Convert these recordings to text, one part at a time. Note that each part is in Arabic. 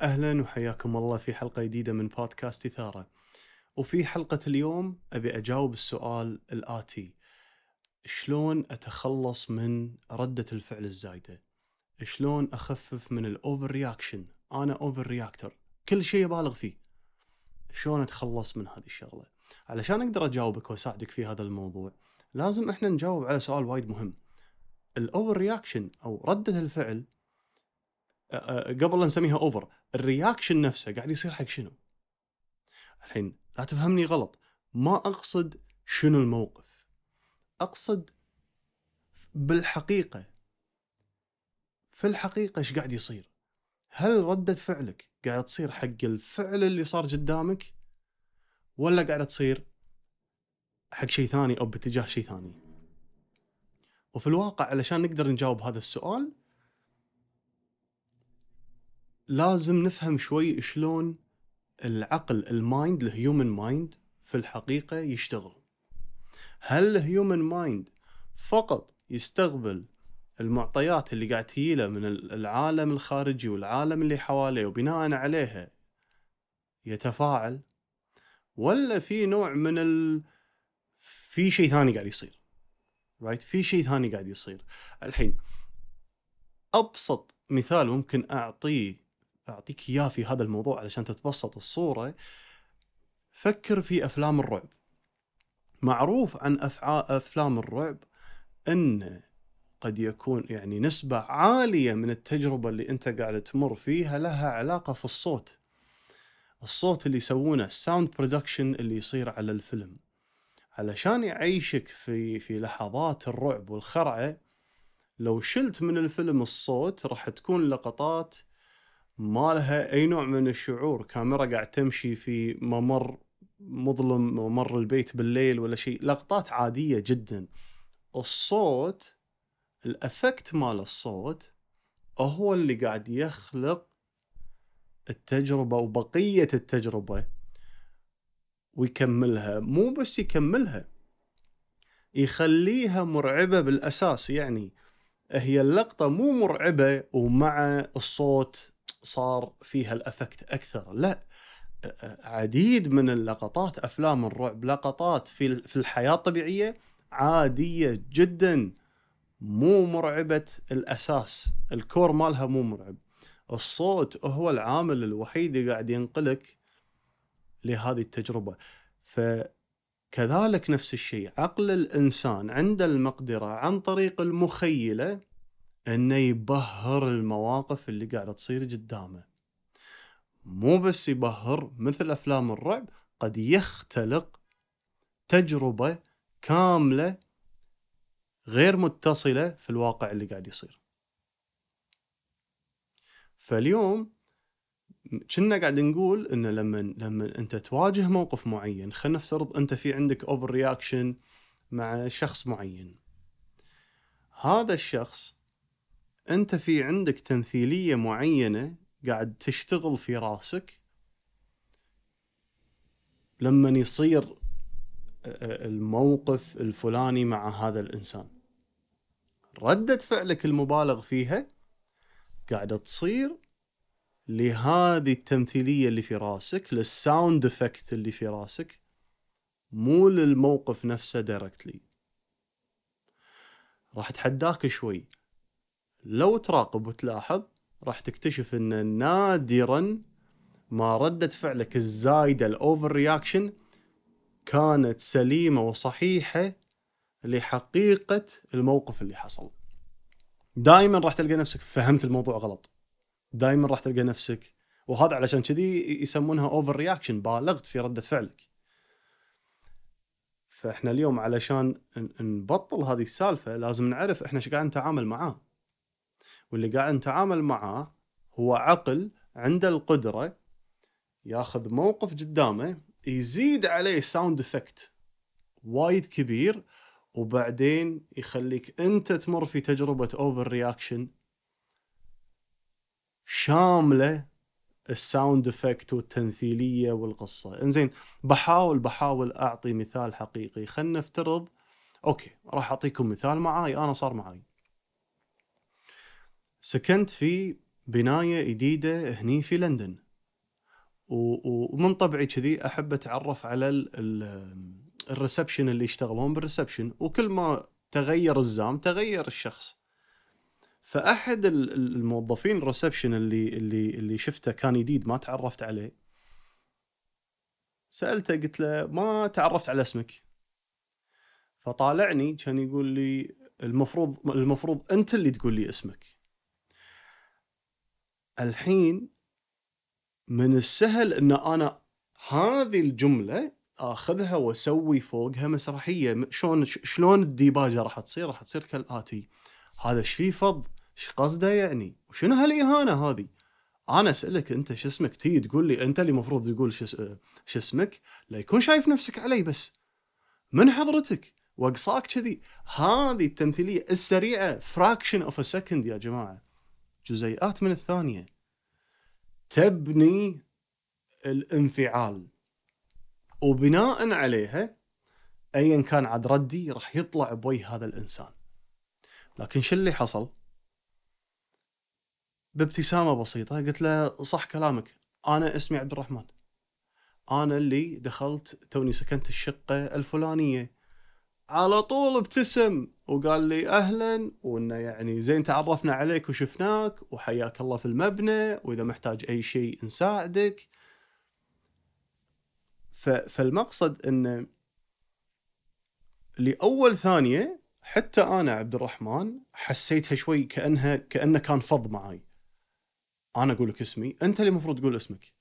أهلا وحياكم الله في حلقة جديدة من بودكاست إثارة. وفي حلقة اليوم أبي أجاوب السؤال الآتي: شلون أتخلص من ردة الفعل الزايدة؟ شلون أخفف من ال over reaction؟ أنا over reactor، كل شيء أبالغ فيه. شلون أتخلص من هذه الشغلة؟ علشان أقدر أجاوبك وأساعدك في هذا الموضوع، لازم إحنا نجاوب على سؤال وايد مهم. ال over reaction أو ردة الفعل قبل لا نسميها over ال reaction نفسه قاعد يصير حق شنو؟ الحين لا تفهمني غلط ما أقصد شنو الموقف أقصد بالحقيقة في الحقيقة إيش قاعد يصير؟ هل ردة فعلك قاعد تصير حق الفعل اللي صار قدامك ولا قاعد تصير حق شيء ثاني أو باتجاه شيء ثاني؟ وفي الواقع علشان نقدر نجاوب هذا السؤال لازم نفهم شوي شلون العقل ال mind ال human mind في الحقيقة يشتغل. هل ال human mind فقط يستقبل المعطيات اللي قاعد تجيله من العالم الخارجي والعالم اللي حواليه وبناء عليها يتفاعل ولا في نوع من ال... في شيء ثاني قاعد يصير؟ رايت في شيء ثاني قاعد يصير. الحين أبسط مثال ممكن أعطيه أعطيك إياه في هذا الموضوع علشان تتبسط الصورة فكر في أفلام الرعب معروف عن أفلام الرعب إن قد يكون يعني نسبة عالية من التجربة اللي أنت قاعد تمر فيها لها علاقة في الصوت. الصوت اللي يسوونه ال sound production اللي يصير على الفيلم. علشان يعيشك في في لحظات الرعب والخرعة لو شلت من الفيلم الصوت راح تكون لقطات ما لها أي نوع من الشعور؟ كاميرا قاعد تمشي في ممر مظلم ممر البيت بالليل ولا شيء. لقطات عادية جدا. الصوت ال effect مال الصوت هو اللي قاعد يخلق التجربة وبقية التجربة ويكملها. مو بس يكملها يخليها مرعبة بالأساس. يعني هي اللقطة مو مرعبة ومع الصوت صار فيها الأفكت أكثر. لا عديد من اللقطات أفلام الرعب لقطات في في الحياة الطبيعية عادية جدا مو مرعبة الأساس الكور مالها مو مرعب. الصوت هو العامل الوحيد اللي قاعد ينقلك لهذه التجربة. فكذلك نفس الشيء عقل الإنسان عنده المقدرة عن طريق المخيلة إنه يبهر المواقف اللي قاعدة تصير قدامه. مو بس يبهر مثل أفلام الرعب قد يختلق تجربة كاملة غير متصلة في الواقع اللي قاعد يصير. فاليوم كنا قاعد نقول انه لما لما أنت تواجه موقف معين خلينا نفترض أنت في عندك over reaction مع شخص معين. هذا الشخص أنت في عندك تمثيلية معينة قاعد تشتغل في راسك؟ لما يصير الموقف الفلاني مع هذا الإنسان. ردة فعلك المبالغ فيها قاعدة تصير لهذه التمثيلية اللي في راسك لل sound effect اللي في راسك مو للموقف نفسه directly راح اتحداك شوي. لو تراقب وتلاحظ راح تكتشف إن نادرا ما ردة فعلك الزايدة ال over reaction كانت سليمة وصحيحة لحقيقة الموقف اللي حصل. دائما راح تلقى نفسك فهمت الموضوع غلط. دائما راح تلقى نفسك وهذا علشان كذي يسمونها over reaction بالغت في ردة فعلك. فإحنا اليوم علشان نبطل هذه السالفة لازم نعرف إحنا إيش قاعد نتعامل معاه. واللي قاعد نتعامل معاه هو عقل عنده القدرة ياخذ موقف قدامه يزيد عليه sound effect وايد كبير وبعدين يخليك أنت تمر في تجربة over reaction شاملة ال sound effect والتمثيلية والقصة. إنزين بحاول بحاول أعطي مثال حقيقي. خلينا نفترض okay راح أعطيكم مثال معاي أنا صار معاي. سكنت في بناية جديدة هني في لندن. ومن طبعي كذي أحب أتعرف على ال- ال- ال reception اللي يشتغلون بال reception. وكل ما تغير الزام تغير الشخص. ال- الموظفين ال reception اللي اللي اللي شفته كان جديد ما تعرفت عليه. سألته قلت له ما تعرفت على اسمك؟ فطالعني كان يقول لي المفروض المفروض أنت اللي تقول لي اسمك. الحين من السهل إن أنا هذه الجملة آخذها وأسوي فوقها مسرحية. شلون شلون الديباجة راح تصير؟ راح تصير كالآتي. هذا إيش فيه فض؟ إيش قصده يعني؟ وشنو هالإهانة هذه؟ أنا أسألك أنت شو اسمك؟ تيجي تقول لي أنت اللي المفروض تقول شو اسمك؟ لا يكون شايف نفسك علي بس. من حضرتك؟ واقصاك كذي. هذه التمثيلية السريعة fraction of a second يا جماعة. جزيئات من الثانية. تبني الانفعال. وبناء عليها ايا كان عاد ردي راح يطلع بوجه هذا الإنسان. لكن شو اللي حصل؟ بابتسامة بسيطة قلت له صح كلامك أنا اسمي عبد الرحمن. أنا اللي دخلت توني سكنت الشقة الفلانية. على طول ابتسم. وقال لي أهلا وإنه يعني زين تعرفنا عليك وشفناك وحياك الله في المبنى وإذا محتاج أي شيء نساعدك. فالمقصد إنه لأول ثانية حتى أنا عبد الرحمن حسيتها شوي كأنها كأنه كان فض معاي. أنا أقول لك اسمي أنت اللي المفروض تقول اسمك.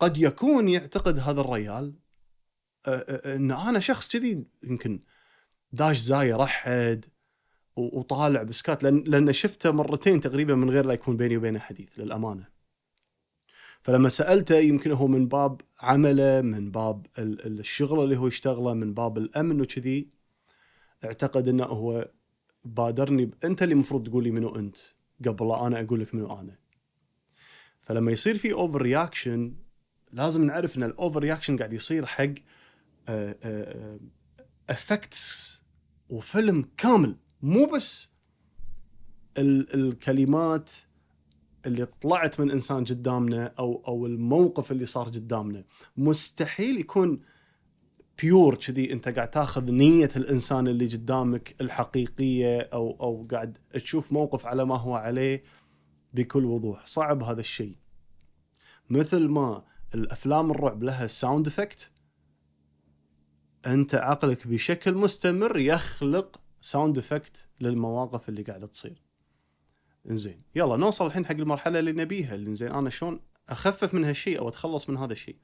قد يكون يعتقد هذا الريال إن أنا شخص كذي يمكن داش زاي رحد وطالع بسكات لأن لأن شفته مرتين تقريبا من غير لا يكون بيني وبينه حديث للأمانة. فلما سألته يمكن هو من باب عمله من باب ال- ال- الشغل اللي هو يشتغله من باب الأمن وكذي اعتقد إنه هو بادرني أنت اللي المفروض تقول لي منو أنت قبل لا أنا أقول لك منو أنا. فلما يصير في over reaction لازم نعرف إن ال over reaction قاعد يصير حق effects وفيلم كامل مو بس ال- الكلمات اللي طلعت من إنسان قدامنا أو أو الموقف اللي صار قدامنا. مستحيل يكون pure كذي أنت قاعد تاخذ نية الإنسان اللي قدامك الحقيقية أو أو قاعد تشوف موقف على ما هو عليه بكل وضوح. صعب هذا الشيء. مثل ما الأفلام الرعب لها sound effect أنت عقلك بشكل مستمر يخلق sound effect للمواقف اللي قاعدة تصير. إنزين يلا نوصل الحين حق المرحلة اللي نبيها اللي زين أنا شلون أخفف من هالشيء أو أتخلص من هذا الشيء.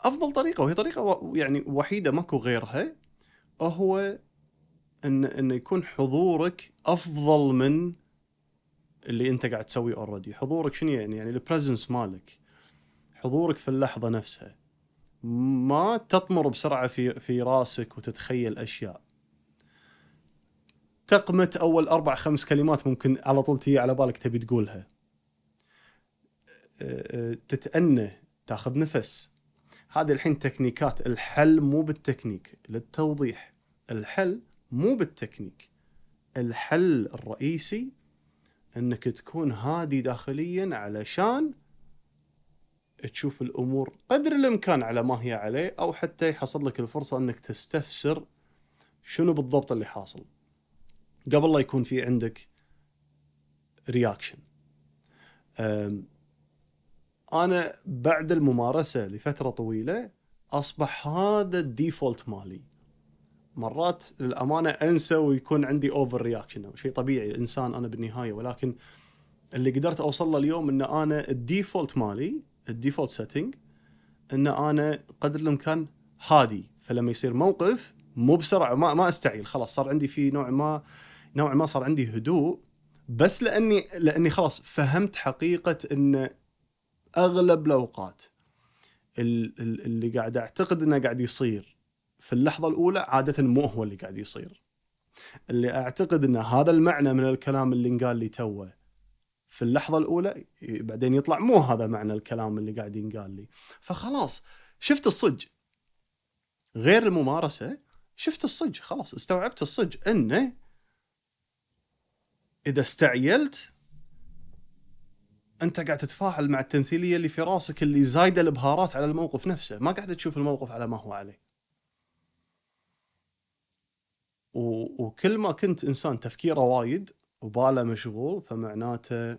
أفضل طريقة وهي طريقة يعني وحيدة ماكو غيرها هو ان إن يكون حضورك أفضل من اللي أنت قاعد تسويه already، حضورك شنو يعني؟ يعني ال presence مالك حضورك في اللحظة نفسها. ما تطمر بسرعة في في راسك وتتخيل أشياء. تقط أول أربع خمس كلمات ممكن على طول تيجي على بالك تبي تقولها. أه، أه، تتأنى تاخذ نفس. هذه الحين techniques الحل مو بالتكنيك للتوضيح. الحل مو بالتكنيك. الحل الرئيسي إنك تكون هادي داخليا علشان تشوف الأمور قدر الإمكان على ما هي عليه أو حتى يحصل لك الفرصة إنك تستفسر شنو بالضبط اللي حاصل. قبل لا يكون في عندك reaction أنا بعد الممارسة لفترة طويلة أصبح هذا ال default مالي. مرات للأمانة أنسى ويكون عندي over reaction شيء طبيعي إنسان أنا بالنهاية ولكن اللي قدرت أوصل له اليوم إن أنا ال default مالي ال default setting إن أنا قدر الإمكان هادي. فلما يصير موقف مو بسرعة ما ما أستعيل. خلاص صار عندي في نوع ما نوع ما صار عندي هدوء. بس لأني لأني خلاص فهمت حقيقة إن أغلب الأوقات ال- ال- اللي قاعد أعتقد إنه قاعد يصير في اللحظة الأولى عادة مو هو اللي قاعد يصير. اللي أعتقد إن هذا المعنى من الكلام اللي انقال لي توه. في اللحظة الأولى بعدين يطلع مو هذا معنى الكلام اللي قاعد ينقال لي. فخلاص شفت الصج. غير الممارسة شفت الصج. خلاص استوعبت الصج إنه إذا استعجلت أنت قاعد تتفاعل مع التمثيلية اللي في راسك اللي زايدة البهارات على الموقف نفسه. ما قاعد تشوف الموقف على ما هو عليه. وكل ما كنت إنسان تفكيره وايد وباله مشغول فمعناته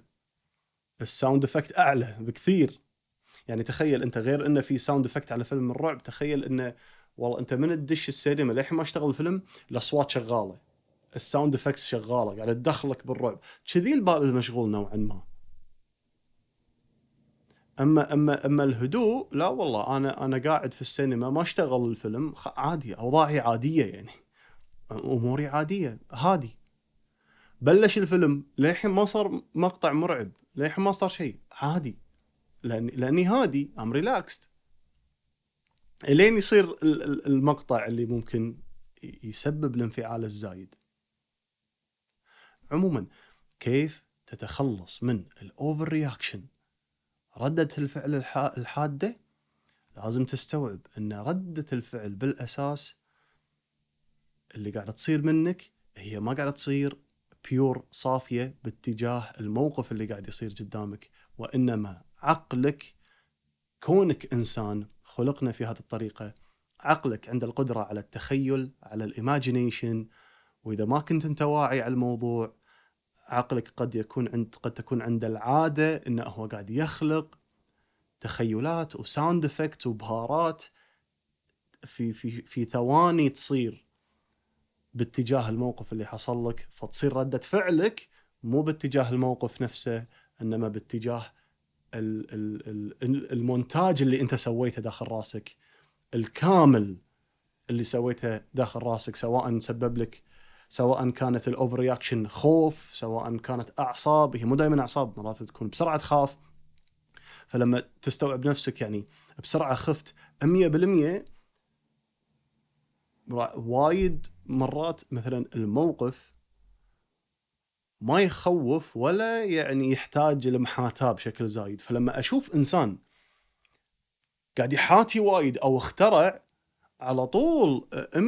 ال sound effect أعلى بكثير. يعني تخيل أنت غير إنه في sound effect على فيلم الرعب تخيل إنه والله أنت من تدش السينما للحين ما اشتغل الفيلم الأصوات شغالة ال sound effects شغالة قاعد تدخلك بالرعب. كذي البال المشغول نوعا ما. أما أما أما الهدوء لا والله أنا أنا قاعد في السينما ما اشتغل الفيلم عادي أوضاعي عادية يعني أموري عادية هادي. بلش الفيلم للحين ما صار مقطع مرعب للحين ما صار شيء. عادي. لاني لأني هادي I'm relaxed إلين يصير المقطع اللي ممكن يسبب الانفعال الزايد. عموما كيف تتخلص من ال over reaction ردة الفعل الحادة؟ لازم تستوعب أن ردة الفعل بالأساس اللي قاعدة تصير منك هي ما قاعدة تصير pure صافية باتجاه الموقف اللي قاعد يصير قدامك وإنما عقلك كونك إنسان خلقنا في هذه الطريقة عقلك عنده القدرة على التخيل على ال imagination وإذا ما كنت أنت واعي على الموضوع عقلك قد يكون عند قد تكون عنده العادة إنه هو قاعد يخلق تخيلات و sound effect وبهارات في في في ثواني تصير. باتجاه الموقف اللي حصل لك فتصير ردة فعلك مو باتجاه الموقف نفسه إنما باتجاه المونتاج اللي أنت سويته داخل راسك. الكامل اللي سويته داخل راسك سواء سبب لك سواء كانت ال over reaction خوف سواء كانت أعصاب هي مو دائما أعصاب مرات تكون بسرعة تخاف. فلما تستوعب نفسك يعني بسرعة خفت 100% وايد مرات مثلا الموقف ما يخوف ولا يعني يحتاج لمحاتاه بشكل زايد. فلما أشوف إنسان قاعد يحاتي وايد أو اخترع على طول 100%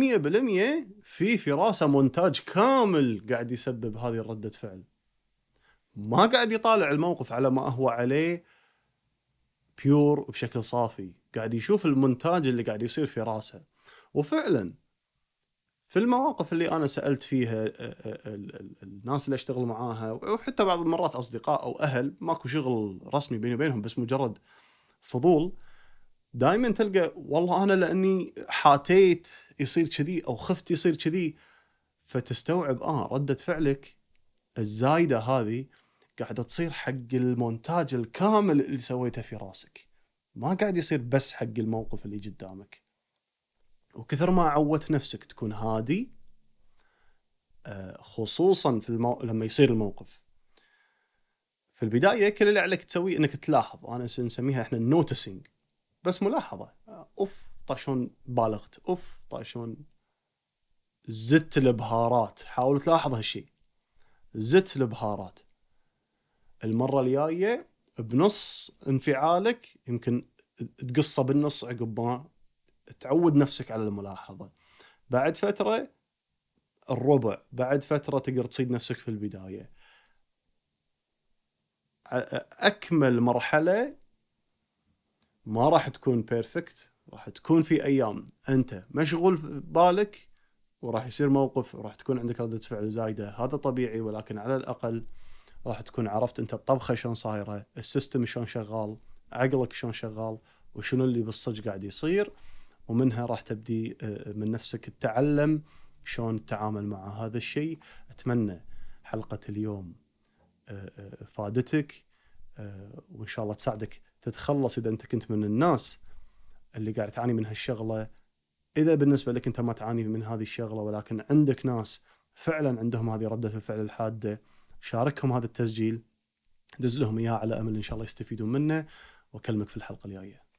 في في راسه مونتاج كامل قاعد يسبب هذه الردة فعل. ما قاعد يطالع الموقف على ما هو عليه بيور وبشكل صافي. قاعد يشوف المونتاج اللي قاعد يصير في راسه. وفعلا في المواقف اللي أنا سألت فيها آه، آه، الناس اللي أشتغل معاها وحتى بعض المرات أصدقاء أو أهل ماكو شغل رسمي بيني وبينهم بس مجرد فضول دائما تلقى والله أنا لأني حاتيت يصير كذي أو خفت يصير كذي فتستوعب آه ردة فعلك الزايدة هذه قاعدة تصير حق المونتاج الكامل اللي سويته في راسك. ما قاعد يصير بس حق الموقف اللي قدامك. وكثر ما عودت نفسك تكون هادي آه، خصوصا في المو... لما يصير الموقف. في البداية كل اللي عليك تسويه إنك تلاحظ. أنا نسميها إحنا النوتسنج بس ملاحظة. أوف طاشون بالغت. أوف طاشون زدت البهارات حاول تلاحظ هالشيء زدت البهارات المرة الجاية بنص انفعالك يمكن تقصه بالنص عقب ما تعود نفسك على الملاحظة. بعد فترة الربع بعد فترة تقدر تصيد نفسك في البداية. أكمل مرحلة ما راح تكون perfect راح تكون في أيام أنت مشغول بالك وراح يصير موقف وراح تكون عندك ردة فعل زايدة هذا طبيعي ولكن على الأقل راح تكون عرفت أنت الطبخة شلون صايرة ال system شلون شغال عقلك شلون شغال وشنو اللي بالصج قاعد يصير. ومنها راح تبدي آه، من نفسك تتعلم شلون تتعامل مع هذا الشيء. أتمنى حلقة اليوم آه، آه، فادتك وإن شاء الله تساعدك تتخلص إذا أنت كنت من الناس اللي قاعد تعاني من هالشغلة. إذا بالنسبة لك أنت ما تعاني من هذه الشغلة ولكن عندك ناس فعلا عندهم هذه ردة الفعل الحادة شاركهم هذا التسجيل. دز لهم إياه على أمل إن شاء الله يستفيدون منه. وأكلمك في الحلقة الجاية.